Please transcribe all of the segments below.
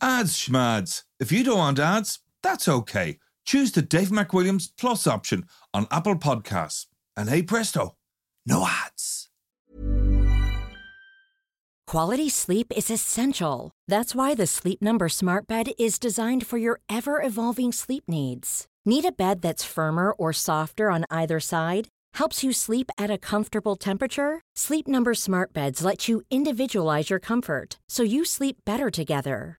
Ads schmads. If you don't want ads, that's okay. Choose the Dave McWilliams Plus option on Apple Podcasts. And hey presto, no ads. Quality sleep is essential. That's why the Sleep Number Smart Bed is designed for your ever evolving sleep needs. Need a bed that's firmer or softer on either side? Helps you sleep at a comfortable temperature? Sleep Number Smart Beds let you individualize your comfort so you sleep better together.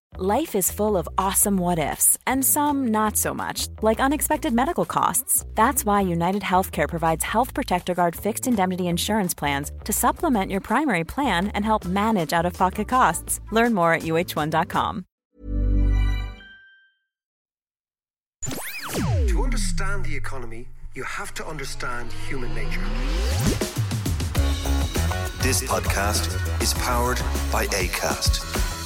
Life is full of awesome what ifs, and some not so much, like unexpected medical costs. That's why United Healthcare provides Health Protector Guard fixed indemnity insurance plans to supplement your primary plan and help manage out of pocket costs. Learn more at uh1.com. To understand the economy, you have to understand human nature. This podcast is powered by ACAST.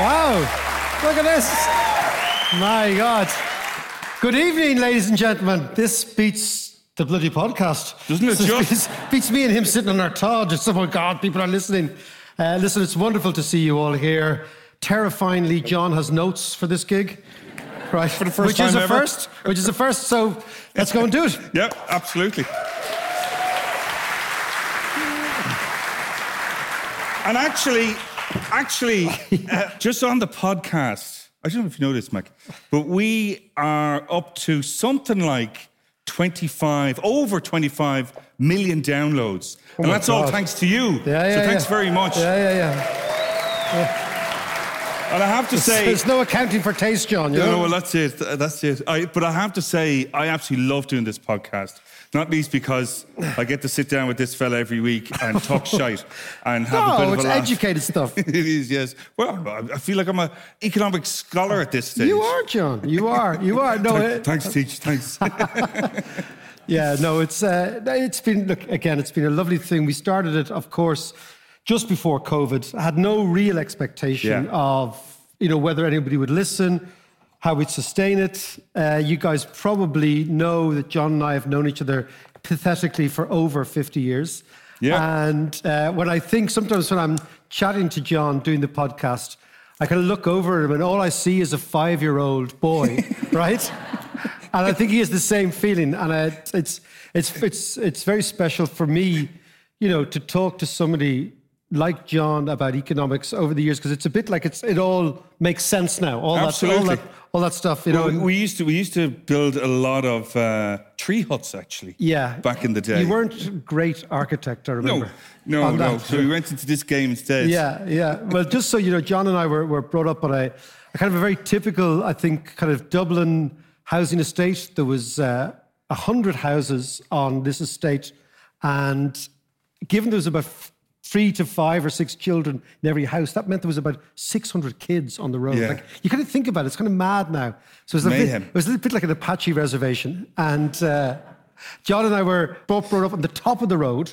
Wow, look at this. My God. Good evening, ladies and gentlemen. This beats the bloody podcast. Doesn't it just? Beats, me and him sitting on our Todd. Just, oh my God, people are listening. Uh, listen, it's wonderful to see you all here. Terrifyingly, John has notes for this gig. Right. For the first which is time a ever. first. Which is a first. So let's go and do it. Yep, absolutely. And actually, actually, uh, just on the podcast, I don't know if you this, Mac, but we are up to something like 25, over 25 million downloads. and Oh my that's all thanks to you. Yeah, yeah. so thanks yeah. very much. Yeah, yeah, yeah. And I have to say, There's no accounting for taste, John. You No, know? no, well, that's it. That's it. I, but I have to say, I absolutely love doing this podcast. Not least because I get to sit down with this fella every week and talk shite and have a bit no, of it's a laugh. educated stuff. it is, yes. Well, I feel like I'm an economic scholar at this stage. You are, John. You are. You are. No, it- Thanks, teach. Thanks. Yeah, no, it's uh, it's been look again. It's been a lovely thing. We started it, of course, just before COVID. I had no real expectation Yeah. of you know whether anybody would listen, how we'd sustain it. Uh, you guys probably know that John and I have known each other pathetically for over fifty years. Yeah. And uh, when I think sometimes when I'm chatting to John doing the podcast, I kind of look over at him and all I see is a five-year-old boy, right? And I think he has the same feeling, and I, it's it's it's it's very special for me, you know, to talk to somebody like John about economics over the years because it's a bit like it's it all makes sense now. All that all that all that stuff, you know. We used to we used to build a lot of uh, tree huts actually. yeah, Back in the day. you weren't great architect, I remember. no, on no. So we went into this game instead. Yeah, yeah. Well, just so you know, John and I were, were brought up on a, a kind of a very typical, I think, kind of Dublin housing estate. There was uh, a hundred houses on this estate, and given there was about three to five or six children in every house, that meant there was about six hundred kids on the road. Yeah. Like you kind of think about it; it's kind of mad now. So it was, a bit, it was a little bit like an Apache reservation, and uh, John and I were both brought up on the top of the road.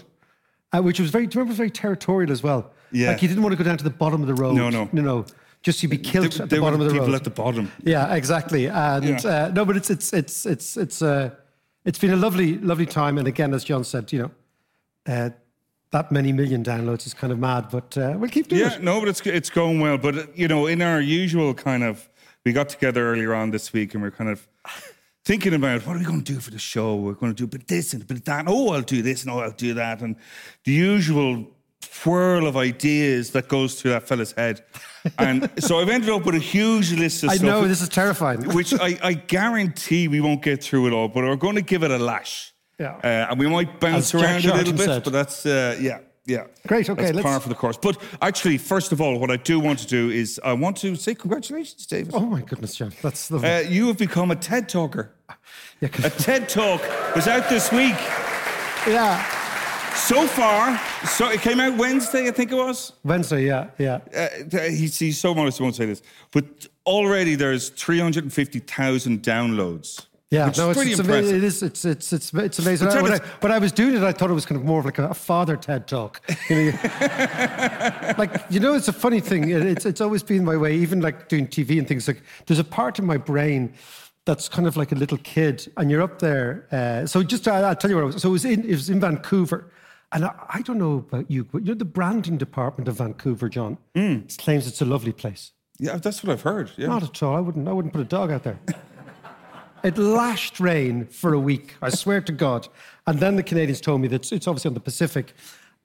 Uh, which was very, do you remember, was very territorial as well. Yeah. Like you didn't want to go down to the bottom of the road. No, no. No, no. Just you'd be killed There- at the bottom of the people road. at the bottom. Yeah, exactly. And Yeah. uh, no, but it's it's it's it's it's uh, it's been a lovely lovely time. And again, as John said, you know, uh, that many million downloads is kind of mad, but uh, we'll keep doing Yeah, it. Yeah, no, but it's it's going well. But uh, you know, in our usual kind of, we got together earlier on this week, and we're kind of thinking about what are we going to do for the show. We're going to do a bit this and a bit that. Oh, I'll do this and oh, I'll do that, and the usual whirl of ideas that goes through that fella's head. And so I've ended up with a huge list of I stuff. I know this is terrifying. which I, I guarantee we won't get through it all, but we're going to give it a lash. Yeah. Uh, and we might bounce As Jack around a little Charlton bit, said. but that's, uh, yeah, yeah. Great, okay, That's let's- par for the course. But actually, first of all, what I do want to do is I want to say congratulations, David. oh my goodness, John, that's lovely. Uh, you have become a TED Talker. yeah, 'cause- A TED Talk was out this week. yeah. So far, so it came out Wednesday, I think it was. Wednesday, yeah, yeah. Uh, he's, he's so modest, I won't say this. But already there's 350,000 downloads Yeah, Which no, is it's, pretty it's impressive. amazing. It is. It's it's it's it's amazing. When, I, when I was doing it, I thought it was kind of more of like a, father TED talk. You know, like you know, it's a funny thing. It's it's always been my way. Even like doing TV and things like there's a part of my brain that's kind of like a little kid, and you're up there. Uh, so just I, I'll tell you where I was. So it was in it was in Vancouver. And I, I don't know about you, but you're the branding department of Vancouver, John. It claims it's a lovely place. Yeah, that's what I've heard. Yeah. Not at all. I wouldn't. I wouldn't put a dog out there. it lashed rain for a week. I swear to God. And then the Canadians told me that it's, obviously on the Pacific.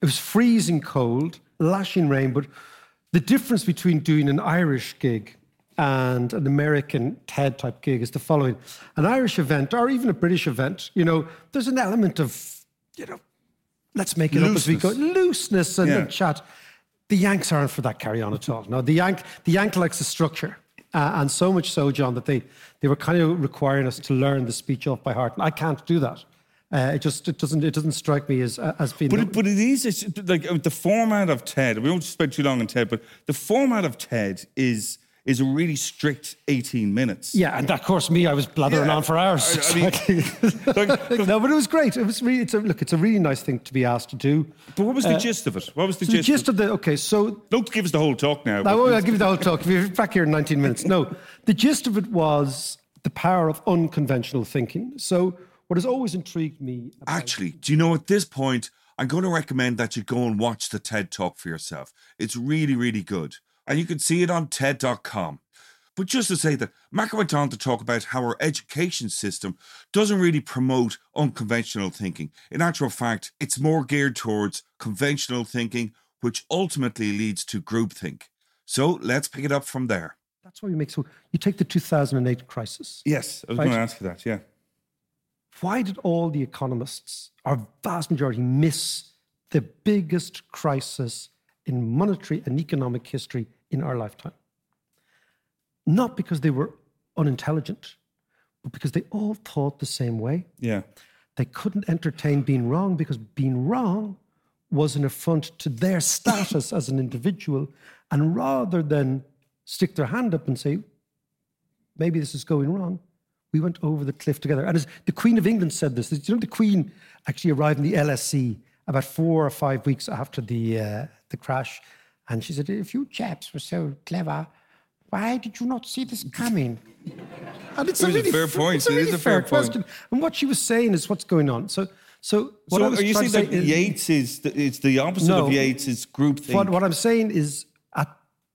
It was freezing cold, lashing rain. But the difference between doing an Irish gig and an American TED type gig is the following: an Irish event or even a British event. You know, there's an element of you know, let's make it up as we go, looseness and, Yeah. and chat. The Yanks aren't for that carry on at all. No, the Yank, the Yank likes the structure. Uh, and so much so, John, that they, they were kind of requiring us to learn the speech off by heart. And I can't do that. Uh, it just it doesn't it doesn't strike me as as being But it, but it is like the format of TED. We won't spend too long on TED, but the format of TED is is a really strict eighteen minutes. yeah, and of course me, I was blathering Yeah, on for hours. I- I mean, like- no, but it was great. It was really it's a, look. It's a really nice thing to be asked to do. But what was the uh, gist of it? What was the So the gist? gist of the okay, so Don't give us the whole talk now. I'll I'll give you the whole talk. If you're back here in 19 minutes. No, the gist of it was the power of unconventional thinking. So, what has always intrigued me about Actually, do you know at this point, I'm going to recommend that you go and watch the TED Talk for yourself. It's really, really good. And you can see it on TED.com. But just to say that, Macca went on to talk about how our education system doesn't really promote unconventional thinking. In actual fact, it's more geared towards conventional thinking, which ultimately leads to groupthink. So let's pick it up from there. that's why we make so you take the 2008 crisis. yes, I was Right. going to ask you that. Yeah. Why did all the economists, our vast majority, miss the biggest crisis in monetary and economic history in our lifetime? Not because they were unintelligent, but because they all thought the same way. Yeah. they couldn't entertain being wrong because being wrong was an affront to their status as an individual. And rather than stick their hand up and say, maybe this is going wrong, we went over the cliff together. And as the Queen of England said this, you know, the Queen actually arrived in the LSE about four or five weeks after the, uh, the crash. And she said, if you chaps were so clever, why did you not see this coming? And it's It was a fair f- point. It's a It really is a fair point. question. And what she was saying is what's going on. So, so what so I was are you saying that say is- Yeats is the, it's the opposite No. of Yeats is groupthink? What, what I'm saying is at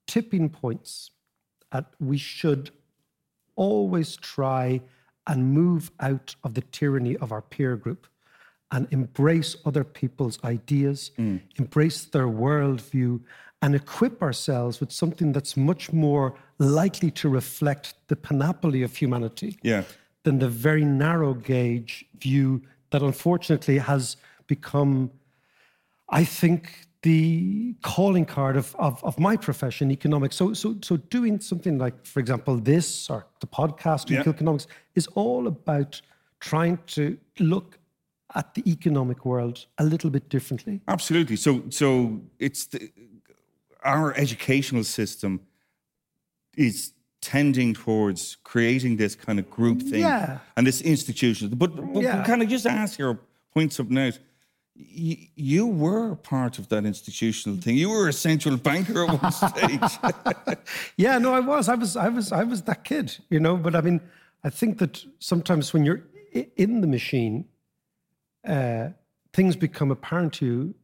tipping points, at, we should always try and move out of the tyranny of our peer group and embrace other people's ideas, Mm. embrace their worldview, and equip ourselves with something that's much more likely to reflect the panoply of humanity Yeah. than the very narrow gauge view that unfortunately has become, I think, the calling card of, of, of my profession, economics. So, so, so doing something like, for example, this or the podcast, Yeah. Economics, is all about trying to look at the economic world a little bit differently. Absolutely. So, so it's the, our educational system is tending towards creating this kind of group thing Yeah. and this institution. But, but Yeah. can I just ask your point something out? Y- You were part of that institutional thing. You were a central banker at one stage. Yeah, no, I was. I was. I was. I was that kid, you know. But I mean, I think that sometimes when you're in the machine, uh, things become apparent to you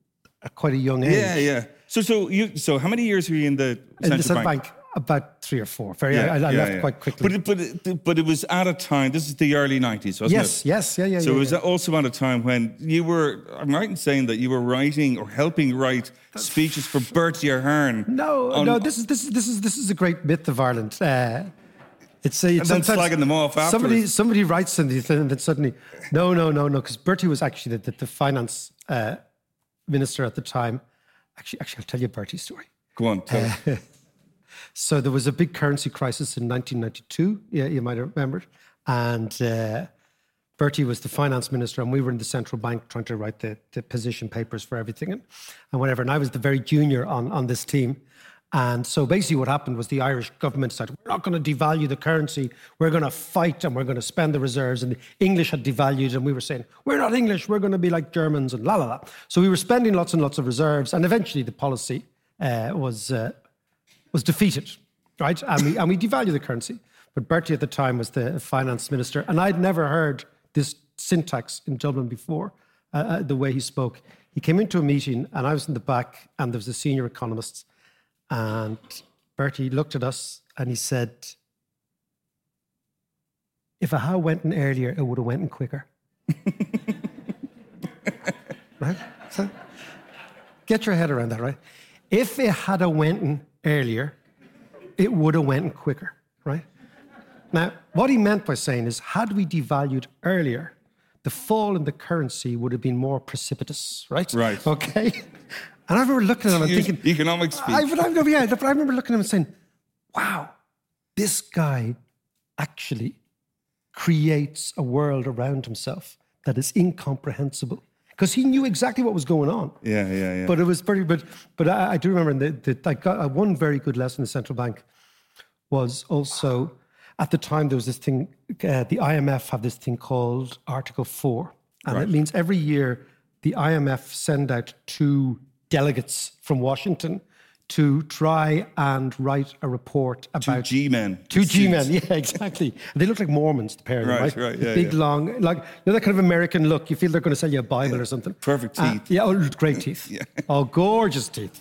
at quite a young age. yeah, yeah. So, so you, so how many years were you in the In the central bank? bank, about three or four. Very. I, I yeah, left yeah. quite quickly. But it, but it, but it was at a time. This is the early nineties, wasn't yes. it? Yes. Yes, yeah. Yeah. So yeah, it was yeah. also at a time when you were, I'm right in saying that you were writing or helping write speeches for Bertie Ahern. No, on- no. This is this is this is this is a great myth of Ireland. Uh, it's a, it's And then slagging them off Somebody afterwards. somebody writes something and then suddenly, no, no, no, no, because Bertie was actually the, the, the finance uh, minister at the time. Actually, actually, I'll tell you Bertie's story. Go on, tell Uh. So there was a big currency crisis in 1992. Yeah, you might have remembered. And uh, Bertie was the finance minister, and we were in the central bank trying to write the, the position papers for everything and, and whatever. And I was the very junior on, on this team. And so basically, what happened was the Irish government said, We're not going to devalue the currency. We're going to fight and we're going to spend the reserves. And the English had devalued, and we were saying, We're not English. We're going to be like Germans and la la la. So we were spending lots and lots of reserves. And eventually, the policy uh, was, uh, was defeated, right? And we, and we devalued the currency. But Bertie at the time was the finance minister. And I'd never heard this syntax in Dublin before, uh, uh, the way he spoke. He came into a meeting, and I was in the back, and there was a senior economists. And Bertie looked at us and he said, If a how went in earlier, it would have went in quicker. right? So get your head around that, right? If it had a went in earlier, it would have went in quicker, right? Now, what he meant by saying is, had we devalued earlier, the fall in the currency would have been more precipitous, right? Right. Okay. And I remember looking at him and thinking, economics speak. I, I, yeah, but I remember looking at him and saying, wow, this guy actually creates a world around himself that is incomprehensible. Because he knew exactly what was going on. Yeah, yeah, yeah. But it was pretty, but, but I, I do remember that the, I got uh, one very good lesson in the central bank was also at the time there was this thing, uh, the IMF have this thing called Article 4. And it means every year the IMF send out two delegates from Washington to try and write a report about Two about G men. Two G men, yeah, exactly. And they look like Mormons, the pair of them, Right, right? right, yeah, Big, yeah. long, like you know that kind of American look. You feel they're going to sell you a Bible or something. Perfect Uh, teeth. yeah, oh, great teeth. Yeah. Oh, gorgeous teeth.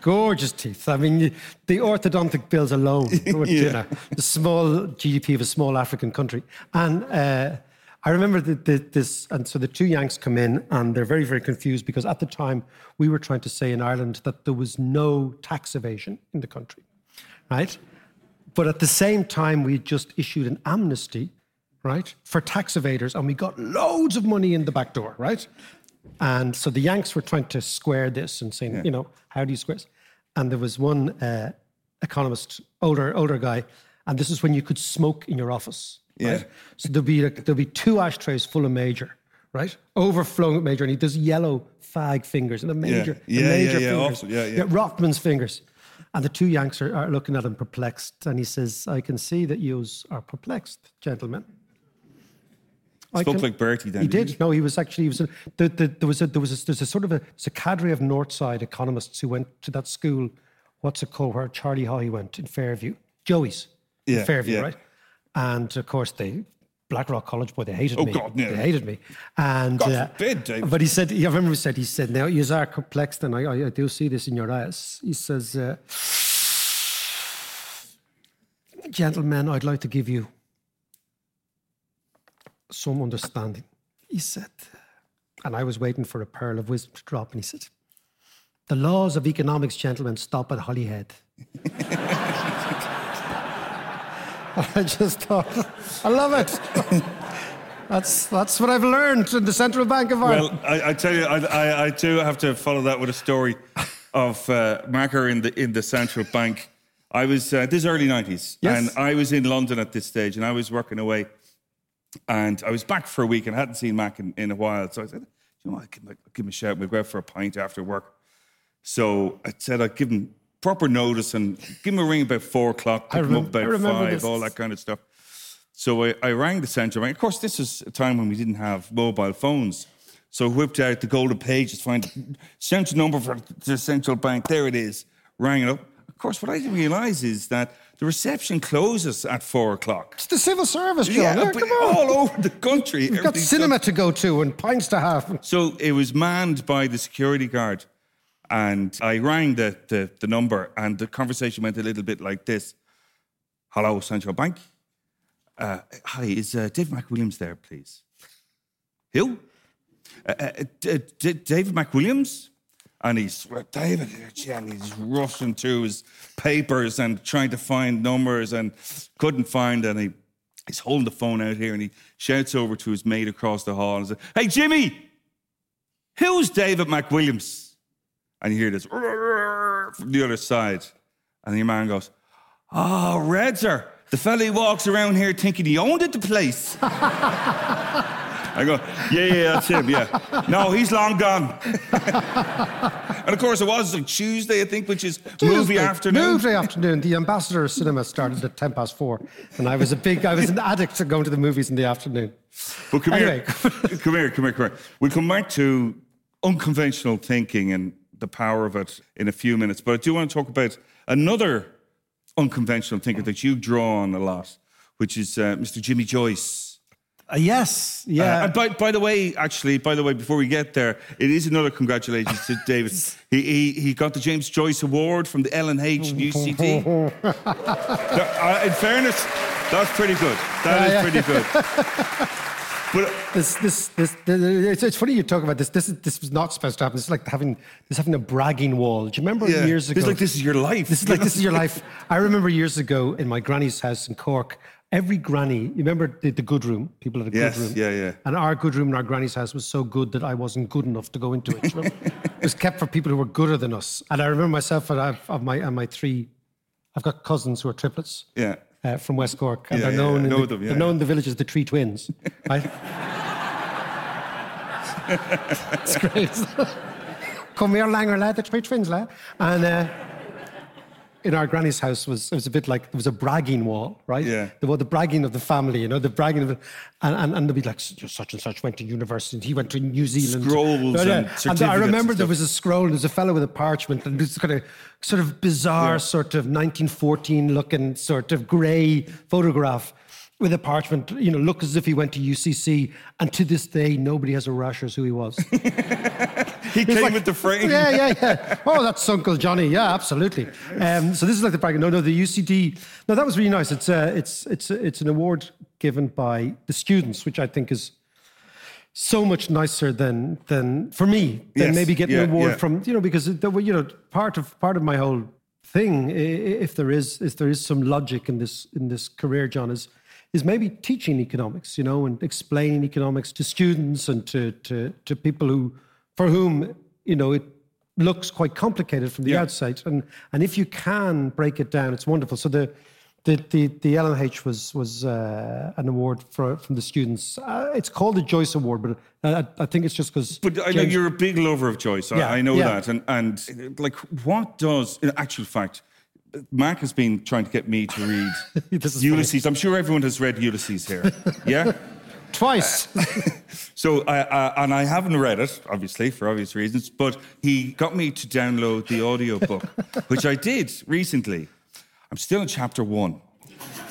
Gorgeous teeth. I mean, the orthodontic bills alone, you Yeah. know, the small GDP of a small African country. And uh, I remember that the, this, and so the two Yanks come in and they're very, very confused because at the time we were trying to say in Ireland that there was no tax evasion in the country, right? But at the same time, we just issued an amnesty, right, for tax evaders, and we got loads of money in the back door, right? And so the Yanks were trying to square this and saying, you know, how do you square this? And there was one uh, economist, older older guy, and this is when you could smoke in your office, right? So there'll be like, there'll be two ashtrays full of major, right, overflowing with major, and he does yellow fag fingers and the major, the Yeah, yeah, major yeah, fingers. Yeah, yeah. Rothman's fingers. And the two Yanks are, are looking at him perplexed, and he says, "I can see that yous are perplexed, gentlemen." I Spoke can- like Bertie then. He did. No, he was actually. He was. A, the, the, there was a. There was a, there's a sort of a. A cadre of Northside economists who went to that school. What's it called? Where Charlie Haughey went in Fairview. Joey's. in Yeah, Fairview, yeah. right? And of course they. Blackrock College, boy, they hated Oh, me. God, no. They hated me. And God uh, forbid, Dave. But he said, I remember he said, he said, now you are perplexed, and I, I, I do see this in your eyes. He says, uh, gentlemen, I'd like to give you some understanding. He said, and I was waiting for a pearl of wisdom to drop, and he said, the laws of economics, gentlemen, stop at Holyhead. I just thought, I love it. That's, that's what I've learned in the Central Bank of Ireland. Well, I, I tell you, I, I, I do have to follow that with a story of uh, Macker in the in the central bank. I was uh, this is early nineties, Yes. and I was in London at this stage, and I was working away, and I was back for a week, and I hadn't seen Mac in, in a while, so I said, Do you know, what, I'll give, him give him a shout. We'll go out for a pint after work. So I said I'd give him proper notice and give him a ring about four o'clock, pick him up about five, this. all that kind of stuff. So I, I rang the central bank. Of course, this is a time when we didn't have mobile phones. So I whipped out the golden pages, find the central number for the central bank. There it is. Rang it up. Of course, what I didn't realise is that the reception closes at four o'clock. It's the civil service, John. Yeah, Yeah, come on. all over the country. We've got cinema done. to go to and pints to have. So it was manned by the security guard. And I rang the, the, the number, and the conversation went a little bit like this Hello, Central Bank. Uh, hi, is uh, David McWilliams there, please? Who? Uh, uh, D- D- David McWilliams? And he's, David, and he's rushing through his papers and trying to find numbers and couldn't find any. He's holding the phone out here and he shouts over to his mate across the hall and says, Hey, Jimmy, who's David McWilliams? And you hear this from the other side. And your man goes, ah, Oh, Redzer, the fella who walks around here thinking he owned it, the place. I go, yeah, yeah, that's him, yeah. No, he's long gone. and of course, it was like Tuesday, I think, which is movie afternoon. Movie afternoon. The Ambassador Cinema started at 10 past four. And I was a big, I was an addict to going to the movies in the afternoon. But come Anyway. here, come here, come here, come here. We'll come back to unconventional thinking and the power of it in a few minutes. But I do want to talk about another unconventional thinker that you draw on a lot, which is uh, Mr. Jimmy Joyce. Uh, yes, Uh, yeah. and by, by the way, actually, by the way, before we get there, it is another congratulations to David. He, he, he got the James Joyce Award from the L&H UCD. Uh, in fairness, that's pretty good. That is Yeah, yeah. pretty good. But uh, this, this, this, it's, it's funny you talk about this. This, is, this was not supposed to happen. It's like having, this having a bragging wall. Do you remember yeah, years ago? it's like this is your life. This is like this is your life. I remember years ago in my granny's house in Cork. Every granny, you remember the, the good room? People had a Yes, good room. yeah, yeah. And our good room in our granny's house was so good that I wasn't good enough to go into it. you know? it was kept for people who were gooder than us. And I remember myself and I've, of my and my three, I've got cousins who are triplets Yeah. Uh, from West Cork, and Yeah, they're known yeah. in Know the, them, yeah, they're known in the village as the Three Twins. Right? it's great. Come here, Langer lad, the Three Twins lad, and. Uh, in our granny's house was it was a bit like there was a bragging wall, right? Yeah. The, well, the bragging of the family, you know, the bragging of the, and, and, and they'd be like, such and such went to university, and he went to New Zealand. Scrolls Yeah, yeah. and I remember and there was a scroll, and was a fellow with a parchment, and this kind of sort of bizarre, sort of 1914 looking, sort of grey photograph with a parchment, you know, look as if he went to UCC, and to this day, nobody has a rashers who he was. he came like- with the frame. Yeah, yeah, yeah. Oh, that's Uncle Johnny. Yeah, absolutely. Um, so this is like the bragging. No, no, the UCD. No, that was really nice. It's uh, it's it's it's an award given by the students, which I think is so much nicer than than for me than Yes, maybe getting yeah, an award yeah. from you know because the, you know part of part of my whole thing, if there is if there is some logic in this in this career, John, is is maybe teaching economics, you know, and explaining economics to students and to to to people who for whom you know it looks quite complicated from the Yeah. outside, and and if you can break it down, it's wonderful. So the the the, the L&H was was uh, an award for, from the students. Uh, it's called the Joyce Award, but uh, I, I think it's just because. But I know you're a big lover of Joyce. I, Yeah, I know yeah. that. And and like, what does, in actual fact, Mark has been trying to get me to read is funny. Ulysses. I'm sure everyone has read Ulysses here. Yeah. Twice. Uh, so, I, I, and I haven't read it, obviously, for obvious reasons, but he got me to download the audiobook, which I did recently. I'm still in chapter one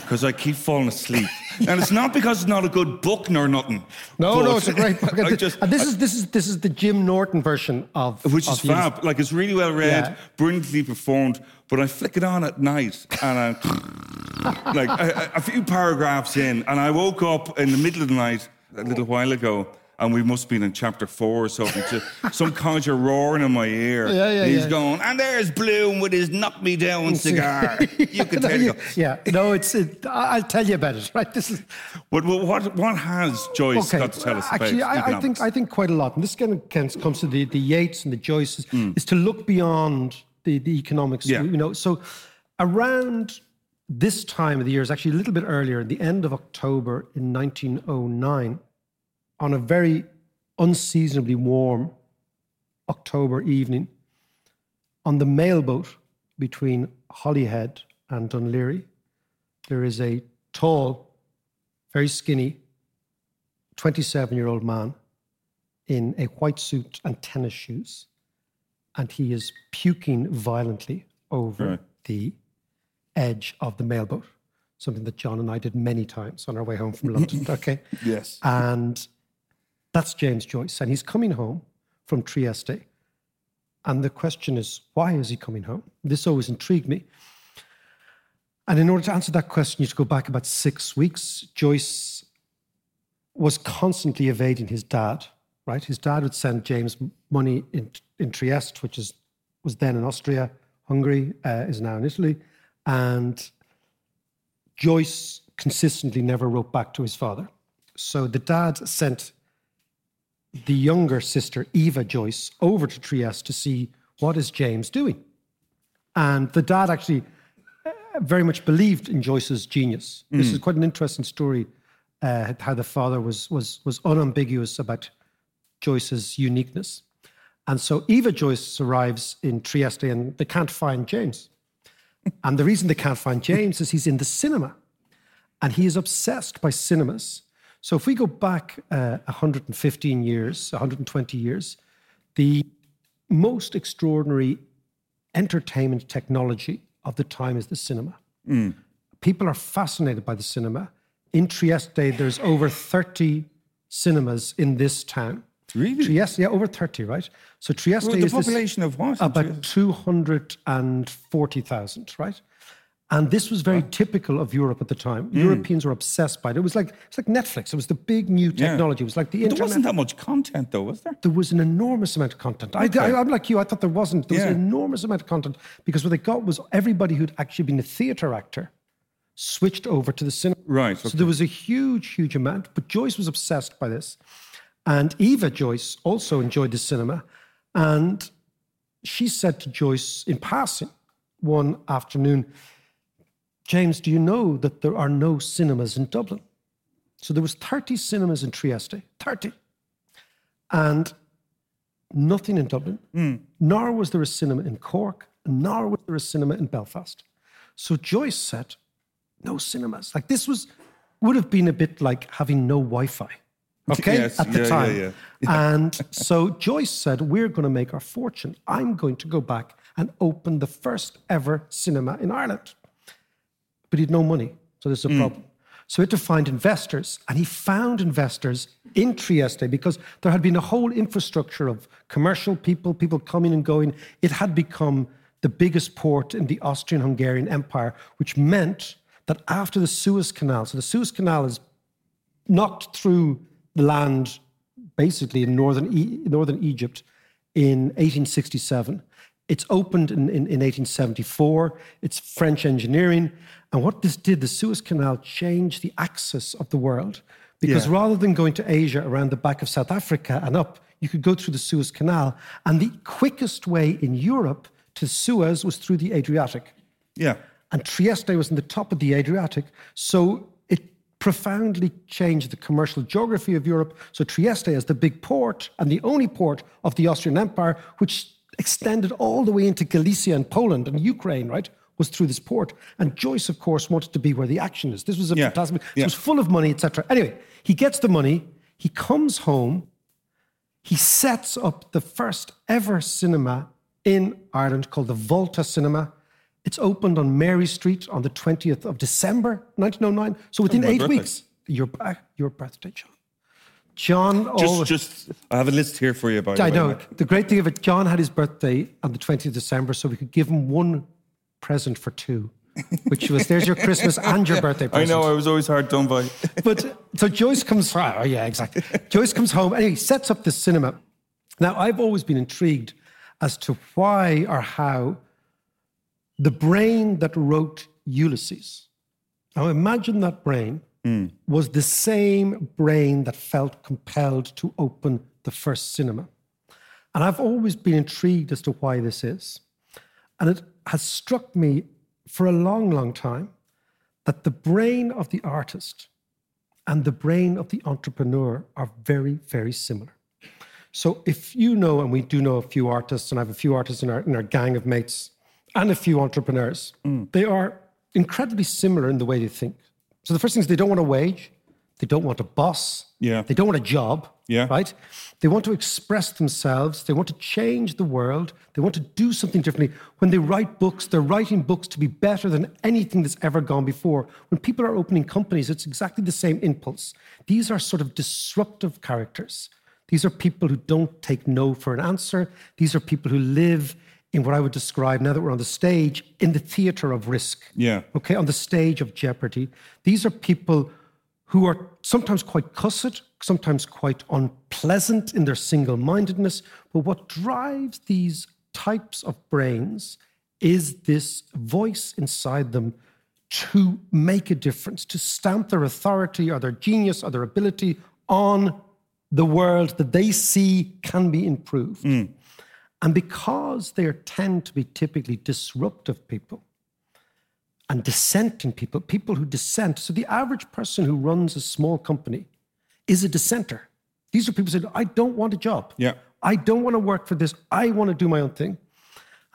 because I keep falling asleep. And it's not because it's not a good book nor nothing. No, no, it's a great book. I just, and this is this is this is the Jim Norton version of which of is fab. Like it's really well read, Yeah. brilliantly performed. But I flick it on at night, and I, like a, a few paragraphs in, and I woke up in the middle of the night a little while ago, and we must have been in chapter four or something. Some codger roaring in my ear. Yeah, yeah, He's yeah. going, and there's Bloom with his knock me down cigar. you can tell. you- you. yeah, no, it's. It, I'll tell you about it. Right, this is But what what, what has Joyce got to tell us Actually, about I, I think? I think quite a lot, and this kind of comes to the the Yeats and the Joyces, Hmm. is to look beyond the the economics. Yeah. You know, so around this time of the year is actually a little bit earlier, the end of October in 1909, on a very unseasonably warm October evening, on the mailboat between Holyhead and Dún Laoghaire, there is a tall, very skinny 27 year old man in a white suit and tennis shoes. And he is puking violently over Right. the edge of the mailboat, something that John and I did many times on our way home from London. Okay. yes. And that's James Joyce. And he's coming home from Trieste. And the question is, why is he coming home? This always intrigued me. And in order to answer that question, you have to go back about six weeks. Joyce was constantly evading his dad, right? His dad would send James money in, in Trieste, which is, was then in Austria. Hungary uh, is now in Italy. And Joyce consistently never wrote back to his father. So the dad sent the younger sister, Eva Joyce, over to Trieste to see what is James doing. And the dad actually uh, very much believed in Joyce's genius. This is quite an interesting story uh, how the father was was was unambiguous about Joyce's uniqueness. And so Eva Joyce arrives in Trieste and they can't find James. and the reason they can't find James is he's in the cinema and he is obsessed by cinemas. So if we go back uh, 115 years, 120 years, the most extraordinary entertainment technology of the time is the cinema. People are fascinated by the cinema. In Trieste, there's over 30 cinemas in this town. Really? Trieste, yeah, over 30, right? So Trieste Well, the is population of what? about 240,000, right? And this was very typical of Europe at the time. Mm. Europeans were obsessed by it. It was like it's like Netflix. It was the big new Yeah. technology. It was like the internet. there wasn't that much content, though, was there? there was an enormous amount of content. I, Okay. I, am like you. I thought there wasn't. There was an enormous amount of content because what they got was everybody who'd actually been a theatre actor switched over to the cinema. Right, So there was a huge, huge amount. But Joyce was obsessed by this, and Eva Joyce also enjoyed the cinema, and she said to Joyce in passing one afternoon, James, do you know that there are no cinemas in Dublin? So there was 30 cinemas in Trieste, 30. And nothing in Dublin, hmm. nor was there a cinema in Cork, nor was there a cinema in Belfast. So Joyce said, no cinemas. Like this was would have been a bit like having no Wi-Fi. Okay, Yes, at the yeah, yeah, time. yeah. And so Joyce said, We're going to make our fortune. I'm going to go back and open the first ever cinema in Ireland. But he had no money. So there's a hmm. problem. So he had to find investors. And he found investors in Trieste because there had been a whole infrastructure of commercial people, people coming and going. It had become the biggest port in the Austrian Hungarian Empire, which meant that after the Suez Canal, so the Suez Canal is knocked through the land basically in northern, e- northern Egypt in 1867. It's opened in, in, in 1874. It's French engineering. And what this did, the Suez Canal changed the axis of the world. Because Yeah. rather than going to Asia around the back of South Africa and up, you could go through the Suez Canal. And the quickest way in Europe to Suez was through the Adriatic Yeah. and Trieste was in the top of the Adriatic. So it profoundly changed the commercial geography of Europe. So Trieste is the big port and the only port of the Austrian Empire, which extended all the way into Galicia and Poland and Ukraine, right? Was through this port. And Joyce, of course, wanted to be where the action is. This was a Yeah, fantastic. yeah. It was full of money, etc. Anyway, he gets the money. He comes home. He sets up the first ever cinema in Ireland called the Volta Cinema. It's opened on Mary Street on the 20th of December 1909. So within eight birthday. weeks, your, ba- your birthday, John. John Just, always. just, I have a list here for you, by the I way. know. Mac. The great thing of it, John had his birthday on the 20th of December, so we could give him one present for two, which was there's your Christmas and your birthday I know, I was always hard done by. But so Joyce comes. Oh yeah, exactly. Joyce comes home and he sets up this cinema. Now I've always been intrigued as to why or how the brain that wrote Ulysses. Now imagine that brain Mm. was the same brain that felt compelled to open the first cinema. And I've always been intrigued as to why this is. And it has struck me for a long, long time that the brain of the artist and the brain of the entrepreneur are very, very similar. So if you know, and we do know a few artists, and I have a few artists in our, in our gang of mates, and a few entrepreneurs, mm. they are incredibly similar in the way they think. So the first thing is they don't want a wage, they don't want a boss, Yeah. they don't want a job, Yeah. right? They want to express themselves, they want to change the world, they want to do something differently. When they write books, they're writing books to be better than anything that's ever gone before. When people are opening companies, it's exactly the same impulse. These are sort of disruptive characters. These are people who don't take no for an answer. These are people who live in what I would describe, now that we're on the stage, in the theater of risk Yeah. okay, on the stage of jeopardy. These are people who are sometimes quite cussed, sometimes quite unpleasant in their single mindedness. But what drives these types of brains is this voice inside them to make a difference, to stamp their authority or their genius or their ability on the world that they see can be improved. Mm. And because they tend to be typically disruptive people, and dissenting people, people who dissent. So the average person who runs a small company is a dissenter. These are people who say, I don't want a job. Yeah. I don't want to work for this. I want to do my own thing.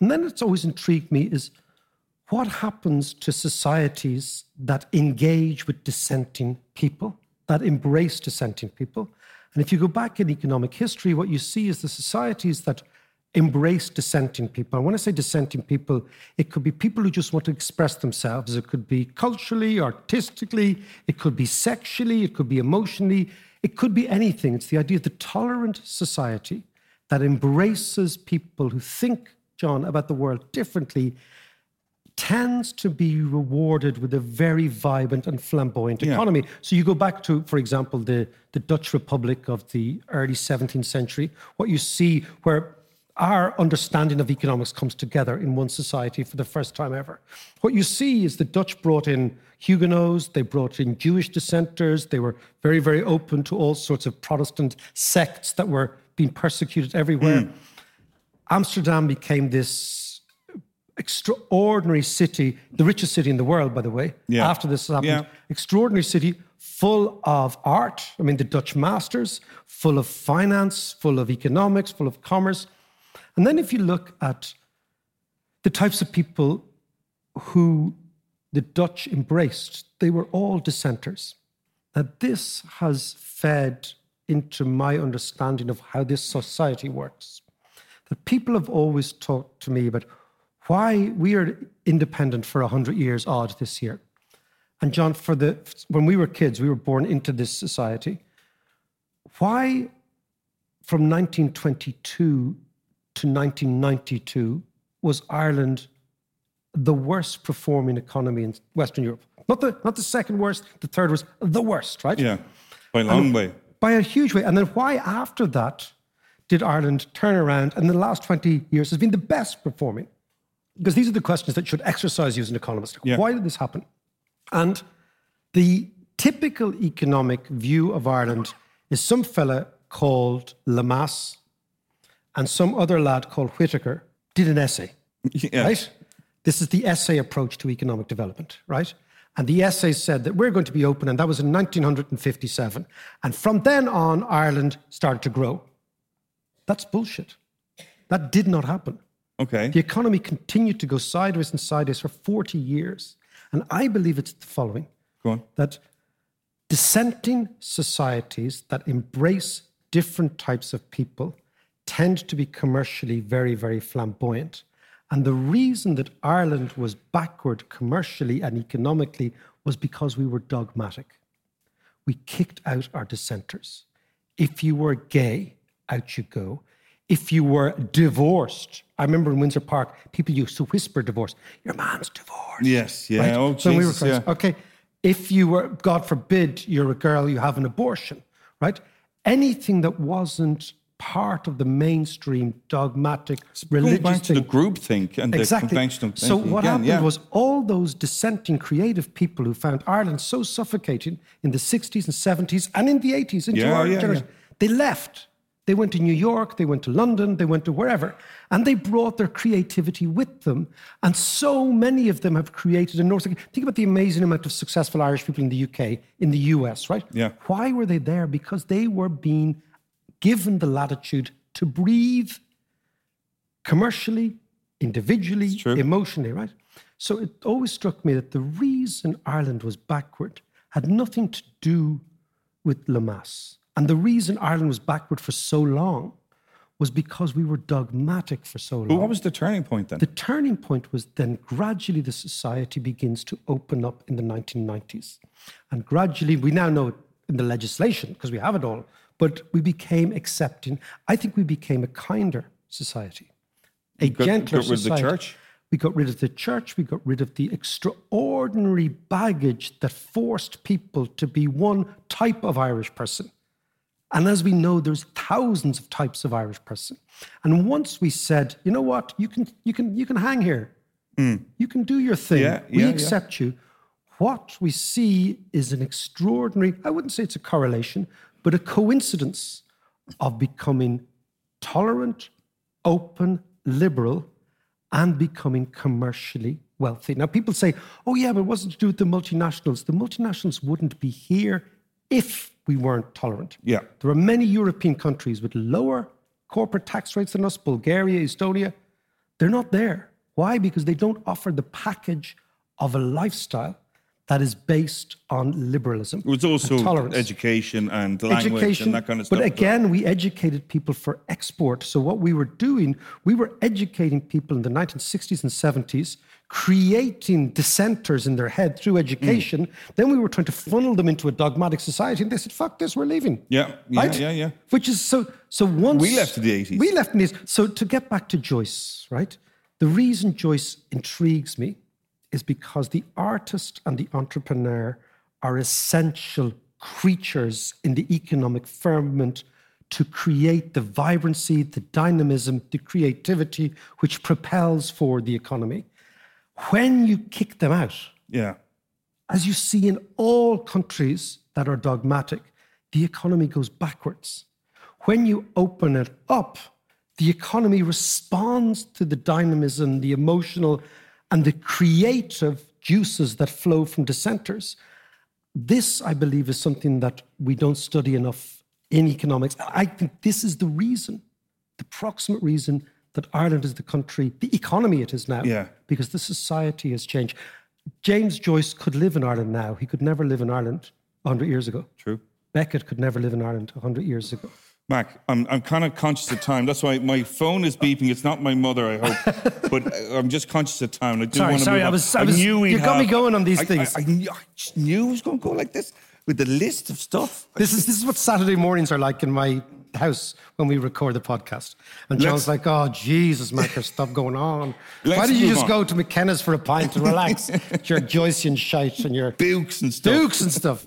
And then it's always intrigued me is what happens to societies that engage with dissenting people, that embrace dissenting people? And if you go back in economic history, what you see is the societies that embrace dissenting people. And when I say dissenting people, it could be people who just want to express themselves. It could be culturally, artistically, it could be sexually, it could be emotionally, it could be anything. It's the idea of the tolerant society that embraces people who think, John, about the world differently tends to be rewarded with a very vibrant and flamboyant Yeah. economy. So you go back to, for example, the, the Dutch Republic of the early 17th century, what you see where our understanding of economics comes together in one society for the first time ever. What you see is the Dutch brought in Huguenots, they brought in Jewish dissenters, they were very, very open to all sorts of Protestant sects that were being persecuted everywhere. Hmm. Amsterdam became this extraordinary city, the richest city in the world, by the way, Yeah. after this happened. Yeah. Extraordinary city full of art. I mean, the Dutch masters, full of finance, full of economics, full of commerce. And then if you look at the types of people who the Dutch embraced, they were all dissenters. Now, this has fed into my understanding of how this society works. That people have always talked to me about why we are independent for 100 years odd this year. And John, for the when we were kids, we were born into this society. Why, from 1922 to 1992, was Ireland the worst performing economy in Western Europe? Not the not the second worst, the third was the worst, right? Yeah, by a long And way. By a huge way. And then why after that did Ireland turn around and in the last 20 years has been the best performing? Because these are the questions that should exercise you as an economist. Yeah. Why did this happen? And the typical economic view of Ireland is some fella called Lemass and some other lad called Whitaker did an essay Yeah. right? This is the essay approach to economic development, right? And the essay said that we're going to be open, and that was in 1957. And from then on, Ireland started to grow. That's bullshit. That did not happen. Okay. The economy continued to go sideways and sideways for 40 years. And I believe it's the following Go on. that dissenting societies that embrace different types of people tend to be commercially very, very flamboyant. And the reason that Ireland was backward commercially and economically was because we were dogmatic. We kicked out our dissenters. If you were gay, out you go. If you were divorced, I remember in Windsor Park, people used to whisper divorce. Your man's divorced. Yes. Yeah. Right? Oh, so we were friends. yeah. Okay. If you were, God forbid, you're a girl, you have an abortion, right? Anything that wasn't part of the mainstream dogmatic religious back to thing. the group think and the exactly. conventional So what again, happened yeah. was all those dissenting creative people who found Ireland so suffocating in the 60s and 70s and in the 80s into Yeah, our yeah, generation, they left. They went to New York, they went to London, they went to wherever, and they brought their creativity with them. And so many of them have created a North. Think about the amazing amount of successful Irish people in the UK, in the US, right? Yeah. Why were they there? Because they were being given the latitude to breathe commercially, individually, emotionally, right? So it always struck me that the reason Ireland was backward had nothing to do with Lemass. And the reason Ireland was backward for so long was because we were dogmatic for so long. But what was the turning point then? The turning point was then gradually the society begins to open up in the 1990s. And gradually, we now know it in the legislation because we have it all, but we became accepting. I think we became a kinder society, a got- gentler got rid of the society. church? We got rid of the church. We got rid of the extraordinary baggage that forced people to be one type of Irish person. And as we know, there's thousands of types of Irish person. And once we said, you know what, you can you can you can hang here. Mm. You can do your thing. Yeah, we yeah, yeah. accept you. What we see is an extraordinary, I wouldn't say it's a correlation, but a coincidence of becoming tolerant, open, liberal, and becoming commercially wealthy. Now, people say, oh, yeah, but it wasn't to do with the multinationals. The multinationals wouldn't be here if we weren't tolerant. Yeah. There are many European countries with lower corporate tax rates than us, Bulgaria, Estonia. They're not there. Why? Because they don't offer the package of a lifestyle that is based on liberalism. It was also and tolerance. education and language education, and that kind of stuff. But again, we educated people for export. So what we were doing, we were educating people in the 1960s and 70s, creating dissenters in their head through mm. education. Then we were trying to funnel them into a dogmatic society, and they said, "Fuck this, we're leaving." Yeah, yeah, right? yeah, yeah. Which is so. So once We left in the 80s. we left in the 80s. So to get back to Joyce, right? The reason Joyce intrigues me is because the artist and the entrepreneur are essential creatures in the economic firmament to create the vibrancy, the dynamism, the creativity which propels forward the economy. When you kick them out, yeah. as you see in all countries that are dogmatic, the economy goes backwards. When you open it up, the economy responds to the dynamism, the emotional, and the creative juices that flow from dissenters. This, I believe, is something that we don't study enough in economics. I think this is the reason, the proximate reason that Ireland is the country, the economy it is now, Yeah. because the society has changed. James Joyce could live in Ireland now. He could never live in Ireland 100 years ago. True. Beckett could never live in Ireland 100 years ago. Mac, I'm, I'm kind of conscious of time. That's why my phone is beeping. It's not my mother, I hope. but uh, I'm just conscious of time. I do Sorry, want to sorry, I was- I was- knew we'd you got me going on these I- I- things. I, knew, I knew it was going to go like this with the list of stuff. This is this is what Saturday mornings are like in my house when we record the podcast. And John's Let's- like, "Oh Jesus, Marcus, stop going on. Why don't you just on. go to McKenna's for a pint to relax? Your Joycean shite and your Bukes and stuff. dukes and stuff."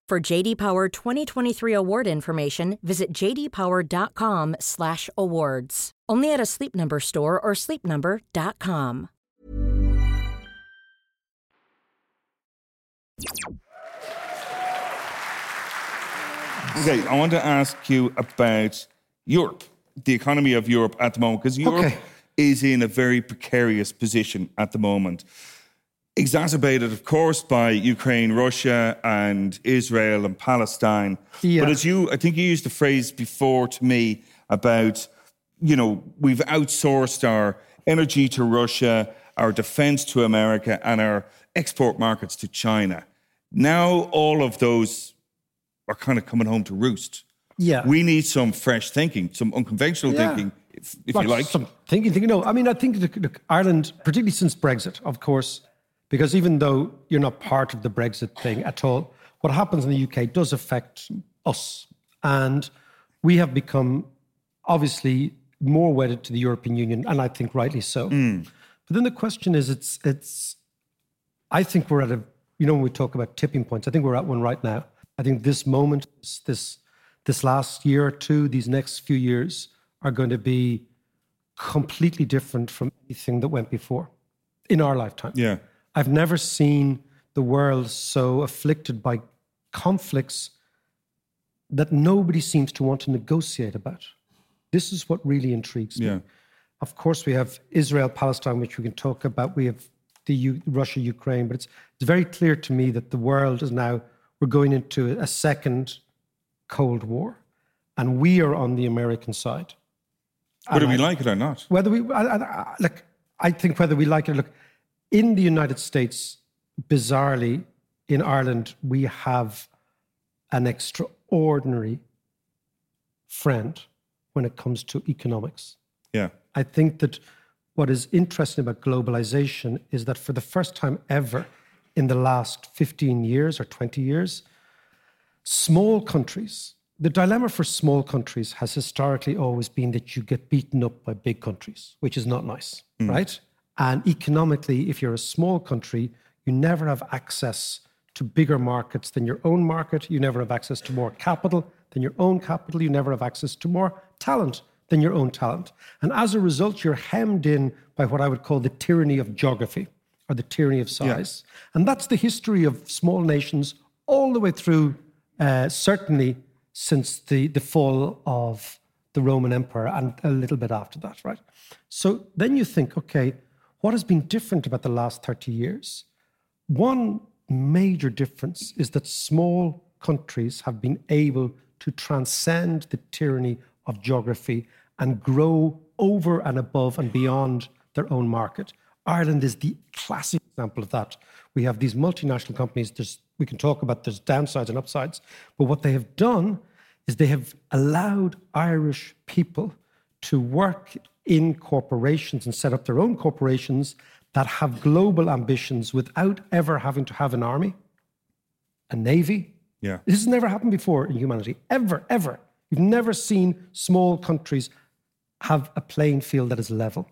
For JD Power 2023 award information, visit jdpower.com/awards. Only at a Sleep Number store or sleepnumber.com. Okay, I want to ask you about Europe, the economy of Europe at the moment, because Europe Okay. is in a very precarious position at the moment. Exacerbated, of course, by Ukraine, Russia, and Israel and Palestine. Yeah. But as you, I think you used the phrase before to me about, you know, we've outsourced our energy to Russia, our defense to America, and our export markets to China. Now all of those are kind of coming home to roost. Yeah. We need some fresh thinking, some unconventional Yeah. thinking, if, if you like. Some thinking, thinking. No, I mean, I think look, Ireland, particularly since Brexit, of course, because even though you're not part of the Brexit thing at all, what happens in the UK does affect us. And we have become obviously more wedded to the European Union, and I think rightly so. Hmm. But then the question is, it's, it's, I think we're at a, you know, when we talk about tipping points, I think we're at one right now. I think this moment, this, this last year or two, these next few years are going to be completely different from anything that went before in our lifetime. Yeah. I've never seen the world so afflicted by conflicts that nobody seems to want to negotiate about. This is what really intrigues me. Yeah. Of course, we have Israel, Palestine, which we can talk about. We have the U- Russia, Ukraine, but it's, it's very clear to me that the world is now, we're going into a second Cold War, and we are on the American side. Whether And we I- like it or not. whether we I, I, I- look, I think whether we like it. Look, in the United States, bizarrely, in Ireland, we have an extraordinary friend when it comes to economics. Yeah. I think that what is interesting about globalization is that for the first time ever in the last 15 years or 20 years, small countries, the dilemma for small countries has historically always been that you get beaten up by big countries, which is not nice, mm. right? And economically, if you're a small country, you never have access to bigger markets than your own market. You never have access to more capital than your own capital. You never have access to more talent than your own talent. And as a result, you're hemmed in by what I would call the tyranny of geography or the tyranny of size. And that's the history of small nations all the way through, uh, certainly since the, the fall of the Roman Empire and a little bit after that, right? So then you think, okay, what has been different about the last 30 years? One major difference is that small countries have been able to transcend the tyranny of geography and grow over and above and beyond their own market. Ireland is the classic example of that. We have these multinational companies. There's, we can talk about there's downsides and upsides, but what they have done is they have allowed Irish people to work in corporations and set up their own corporations that have global ambitions without ever having to have an army, a navy. Yeah. This has never happened before in humanity, ever, ever. You've never seen small countries have a playing field that is level.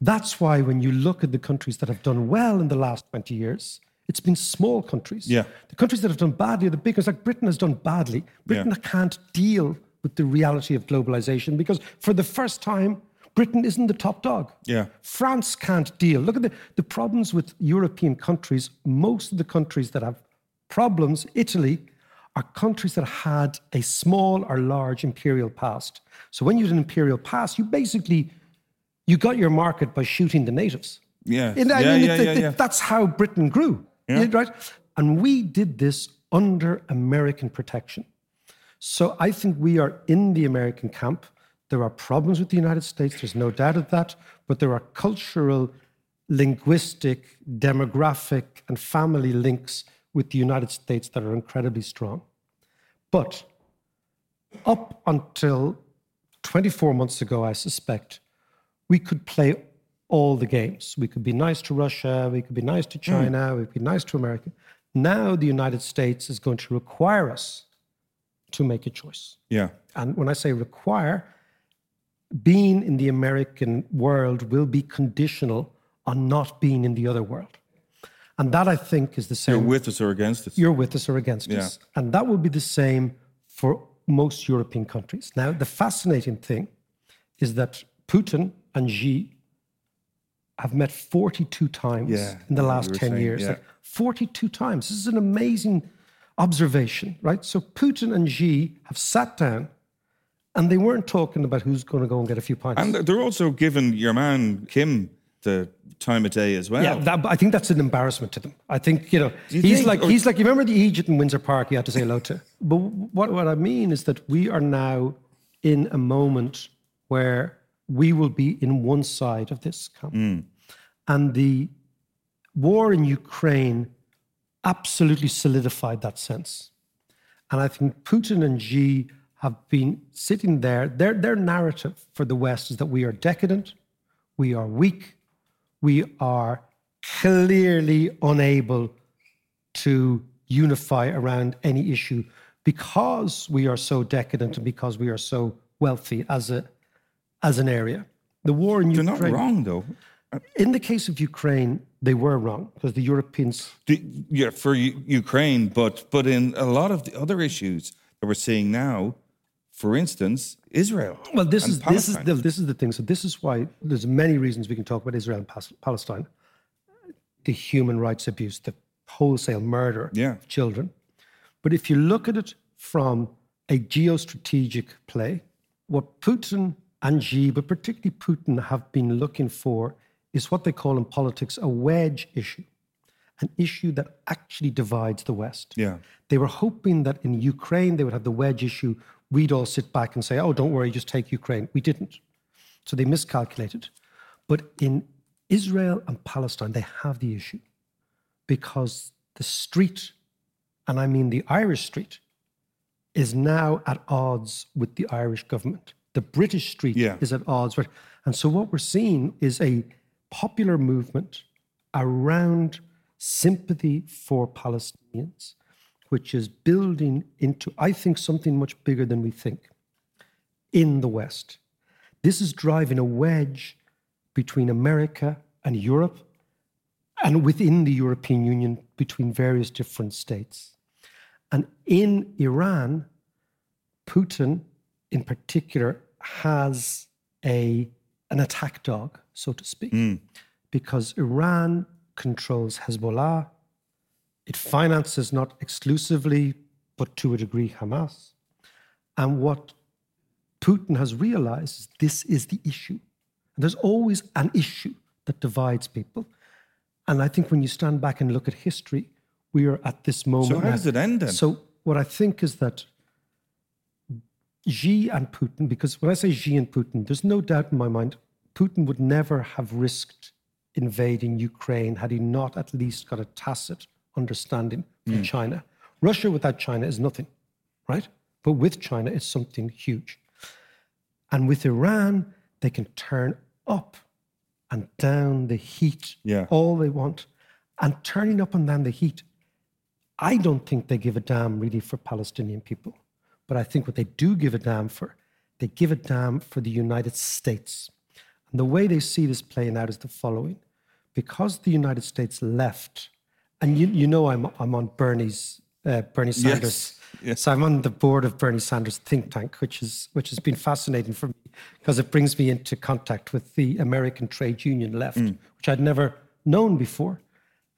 That's why when you look at the countries that have done well in the last 20 years, it's been small countries. Yeah. The countries that have done badly are the big ones, like Britain has done badly. Britain can't deal with the reality of globalization because for the first time, Britain isn't the top dog. Yeah. France can't deal. Look at the, the problems with European countries. Most of the countries that have problems, Italy, are countries that had a small or large imperial past. So when you had an imperial past, you basically you got your market by shooting the natives. Yeah. And I yeah, mean, yeah, it- yeah, it- yeah. that's how Britain grew, Yeah. right? And we did this under American protection. So I think we are in the American camp. There are problems with the United States, there's no doubt of that, but there are cultural, linguistic, demographic, and family links with the United States that are incredibly strong. But up until 24 months ago, I suspect, we could play all the games. We could be nice to Russia, we could be nice to hmm. China, we could be nice to America. Now the United States is going to require us to make a choice. Yeah. And when I say require, being in the American world will be conditional on not being in the other world. And that I think is the same. You're with us or against us. You're with us or against Yeah. us. And that will be the same for most European countries. Now, the fascinating thing is that Putin and Xi have met 42 times Yeah, in the last you 10 saying, years. yeah. Like 42 times. This is an amazing observation, right? So Putin and Xi have sat down and they weren't talking about who's going to go and get a few pints. And they're also giving your man Kim the time of day as well. Yeah, that, I think that's an embarrassment to them. I think you know you he's think? like he's like you remember the Egypt in Windsor Park you had to say hello to. But what what I mean is that we are now in a moment where we will be in one side of this camp, hmm. and the war in Ukraine absolutely solidified that sense. And I think Putin and Xi have been sitting there. Their, their narrative for the West is that we are decadent, we are weak, we are clearly unable to unify around any issue because we are so decadent and because we are so wealthy as a as an area. The war in They're Ukraine. not wrong though. Uh, in the case of Ukraine, they were wrong because the Europeans The- yeah, for U- Ukraine, but but in a lot of the other issues that we're seeing now, for instance, Israel. Well, this is this is the, this is the thing. So this is why there's many reasons we can talk about Israel and Palestine. The human rights abuse, the wholesale murder Yeah. of children. But if you look at it from a geostrategic play, what Putin and Xi, but particularly Putin, have been looking for is what they call in politics a wedge issue, an issue that actually divides the West. Yeah. They were hoping that in Ukraine they would have the wedge issue. We'd all sit back and say, oh, don't worry, just take Ukraine. We didn't. So they miscalculated. But in Israel and Palestine, they have the issue because the street, and I mean the Irish street, is now at odds with the Irish government. The British street Yeah. is at odds with. And so what we're seeing is a popular movement around sympathy for Palestinians, which is building into, I think, something much bigger than we think in the West. This is driving a wedge between America and Europe and within the European Union between various different states. And in Iran, Putin in particular has a, an attack dog, so to speak, mm. because Iran controls Hezbollah. It finances not exclusively, but to a degree, Hamas. And what Putin has realized is this is the issue. And there's always an issue that divides people. And I think when you stand back and look at history, we are at this moment. So, how does it end then? So what I think is that Xi and Putin, because when I say Xi and Putin, there's no doubt in my mind, Putin would never have risked invading Ukraine had he not at least got a tacit understanding from hmm. China. Russia without China is nothing, right? But with China, it's something huge. And with Iran, they can turn up and down the heat Yeah. all they want. And turning up and down the heat, I don't think they give a damn really for Palestinian people. But I think what they do give a damn for, they give a damn for the United States. And the way they see this playing out is the following. Because the United States left, and you, you know I'm, I'm on Bernie's, uh, Bernie Sanders. yes. So I'm on the board of Bernie Sanders think tank, which is which has been fascinating for me because it brings me into contact with the American trade union left, which I'd never known before.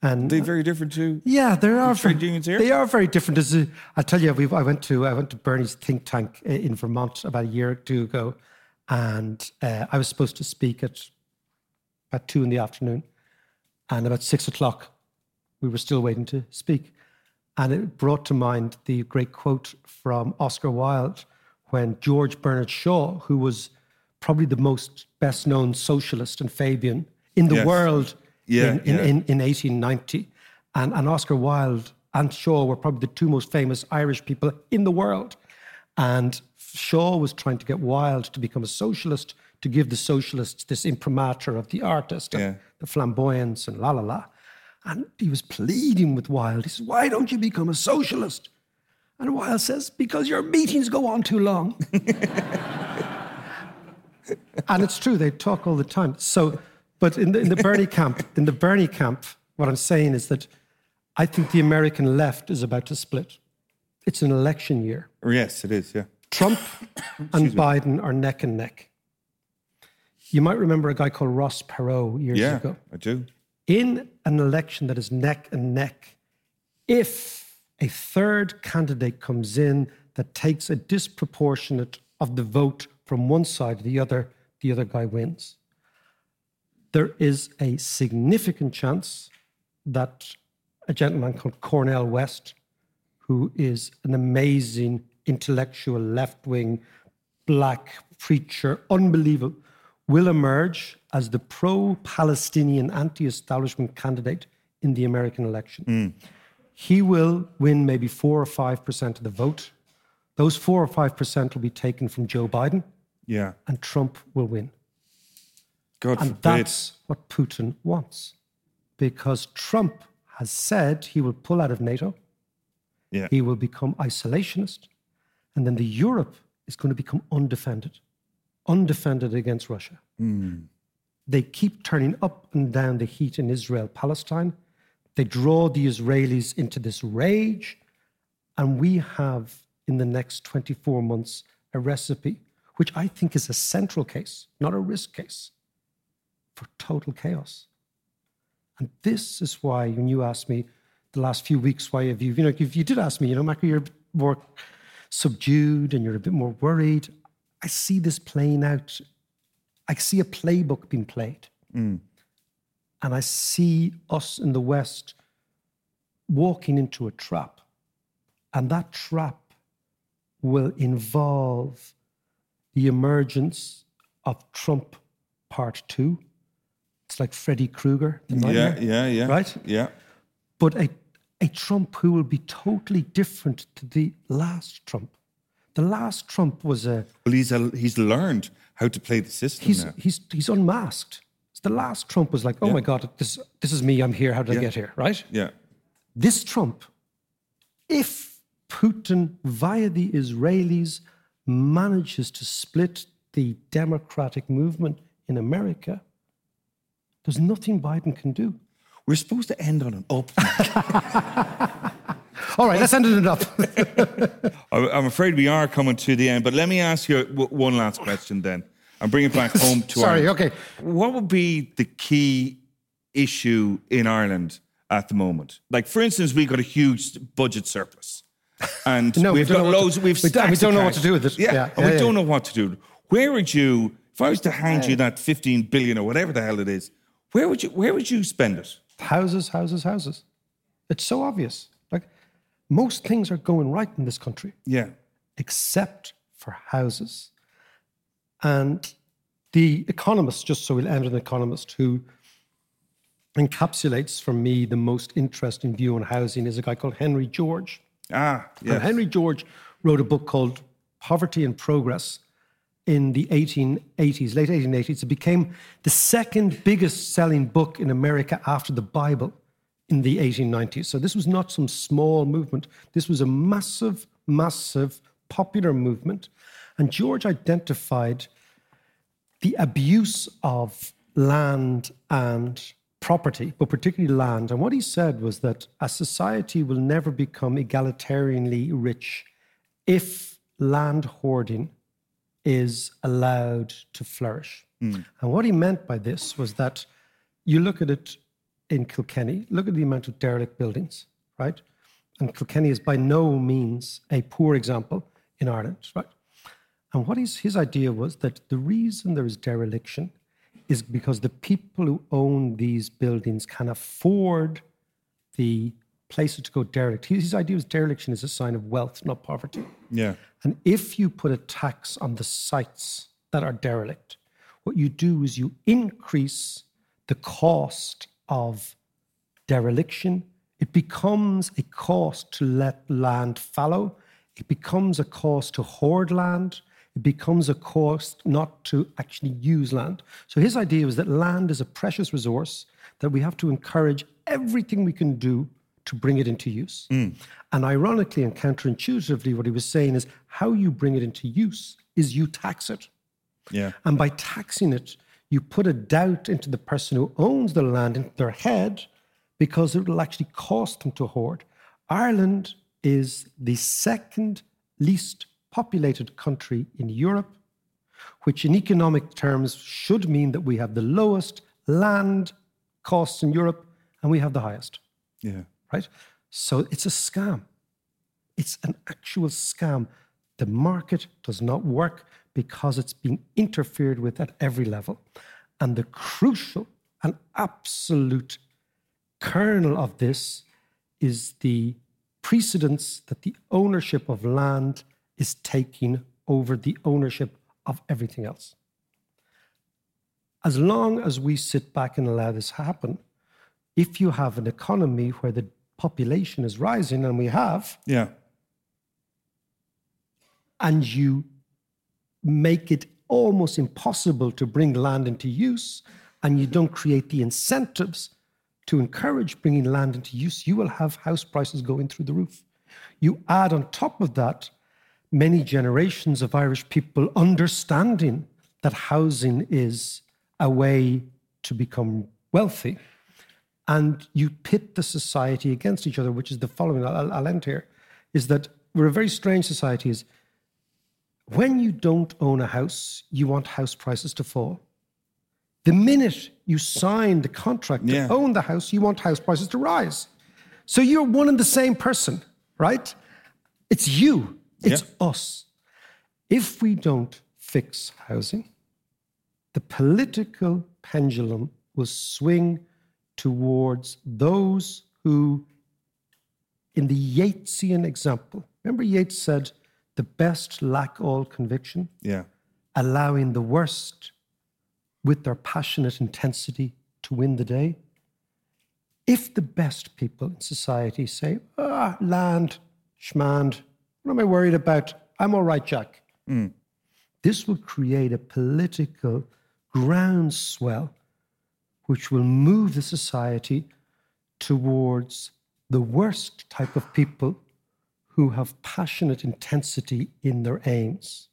And They very different too. yeah, there are trade unions here? They are very different. As a, I tell you, we I went to I went to Bernie's think tank in Vermont about a year or two ago, and uh, I was supposed to speak at about two in the afternoon, and about six o'clock, we were still waiting to speak, and it brought to mind the great quote from Oscar Wilde when George Bernard Shaw, who was probably the most best known socialist and Fabian in the Yes. world Yeah, in, in, yeah. in, in 1890. And, and Oscar Wilde and Shaw were probably the two most famous Irish people in the world. And Shaw was trying to get Wilde to become a socialist, to give the socialists this imprimatur of the artist and Yeah. the flamboyance and la la la. And he was pleading with Wilde. He says, Why don't you become a socialist? And Wilde says, Because your meetings go on too long. and it's true, they talk all the time. So, but in the, in the Bernie camp, in the Bernie camp, what I'm saying is that I think the American left is about to split. It's an election year. Yes, it is. Yeah. Trump and Biden are neck and neck. You might remember a guy called Ross Perot years Yeah, ago. I do. In an election that is neck and neck, if a third candidate comes in that takes a disproportionate of the vote from one side to the other, the other guy wins. There is a significant chance that a gentleman called Cornel West, who is an amazing intellectual left wing black preacher, unbelievable, will emerge as the pro Palestinian anti establishment candidate in the American election. Hmm. He will win maybe four or 5% of the vote. Those four or 5% will be taken from Joe Biden, Yeah. and Trump will win. God And forbid. that's what Putin wants. Because Trump has said he will pull out of NATO, Yeah. he will become isolationist, and then the Europe is going to become undefended, undefended against Russia. Hmm. They keep turning up and down the heat in Israel Palestine. They draw the Israelis into this rage. And we have, in the next 24 months, a recipe, which I think is a central case, not a risk case, for total chaos. And this is why, when you asked me the last few weeks, why have you, you know, if you did ask me, you know, Mackie, you're more subdued and you're a bit more worried. I see this playing out. I see a playbook being played. Mm. And I see us in the West walking into a trap. And that trap will involve the emergence of Trump part two. It's like Freddy Krueger, Yeah, yeah, yeah. right? Yeah. But a, a Trump who will be totally different to the last Trump. The last Trump was a Well, he's a, he's learned how to play the system he's now. he's he's unmasked. The last Trump was like, oh Yeah. my God, this this is me. I'm here. How did Yeah. I get here? Right? Yeah. This Trump, if Putin via the Israelis manages to split the democratic movement in America, there's nothing Biden can do. We're supposed to end on an up. All right, let's end it up. I- I'm afraid we are coming to the end, but let me ask you one last question then and bring it back home to Sorry, Ireland. okay. What would be the key issue in Ireland at the moment? Like, for instance, we've got a huge budget surplus. And No, we we've don't got what to- loads, we've we don't- we don't know what to do with it. Yeah, Yeah, yeah, we yeah. don't know what to do. Where would you, if I was to hand you that 15 billion or whatever the hell it is, where would you, where would you spend it? houses, houses, houses. It's so obvious. Most things are going right in this country. Yeah. except for houses. And the economist, just so we'll end with an economist who encapsulates for me the most interesting view on housing is a guy called Henry George. Ah, And. Henry George wrote a book called Poverty and Progress in the 1880s, late 1880s. It became the second biggest selling book in America after the Bible in the 1890s. So this was not some small movement. This was a massive, massive popular movement. And George identified the abuse of land and property, but particularly land. And what he said was that a society will never become egalitarianly rich if land hoarding is allowed to flourish. Hmm. And what he meant by this was that you look at it in Kilkenny, look at the amount of derelict buildings, right? And Kilkenny is by no means a poor example in Ireland, right? And what his, his idea was that the reason there is dereliction is because the people who own these buildings can afford the places to go derelict. His, his idea was dereliction is a sign of wealth, not poverty. Yeah. And if you put a tax on the sites that are derelict, what you do is you increase the cost of dereliction. It becomes a cost to let land fallow. It becomes a cost to hoard land. It becomes a cost not to actually use land. So his idea was that land is a precious resource that we have to encourage everything we can do to bring it into use. Mm. And ironically and counterintuitively, what he was saying is how you bring it into use is you tax it. Yeah. And by taxing it, you put a doubt into the person who owns the land into their head because it will actually cost them to hoard. Ireland is the second least populated country in Europe, which in economic terms should mean that we have the lowest land costs in Europe and we have the highest Yeah. right? So it's a scam. It's an actual scam. The market does not work because it's being interfered with at every level. And the crucial and absolute kernel of this is the precedence that the ownership of land is taking over the ownership of everything else. As long as we sit back and allow this happen, if you have an economy where the population is rising, and we have, Yeah. and you make it almost impossible to bring land into use, and you don't create the incentives to encourage bringing land into use, you will have house prices going through the roof. You add on top of that many generations of Irish people understanding that housing is a way to become wealthy. And you pit the society against each other, which is the following. I'll, I'll end here: is that we're a very strange society. Is When you don't own a house, you want house prices to fall. The minute you sign the contract to Yeah. own the house, you want house prices to rise. So you're one and the same person, right? It's you, it's us. If we don't fix housing, the political pendulum will swing towards those who, in the Yeatsian example, remember Yeats said, the best lack all conviction, Yeah. allowing the worst with their passionate intensity to win the day. If the best people in society say, ah, land, schmand, what am I worried about? I'm all right, Jack. This will create a political groundswell which will move the society towards the worst type of people who have passionate intensity in their aims.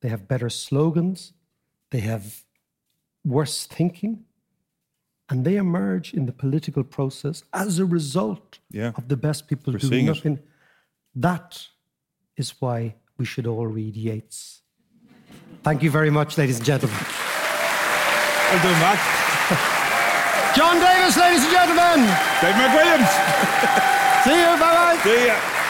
They have better slogans, they have worse thinking, and they emerge in the political process as a result Yeah. of the best people We're doing seeing it. nothing. That is why we should all read Yeats. Thank you very much, ladies and gentlemen. Well done, Mac. John Davis, ladies and gentlemen. Dave McWilliams. See you. Bye bye. See ya.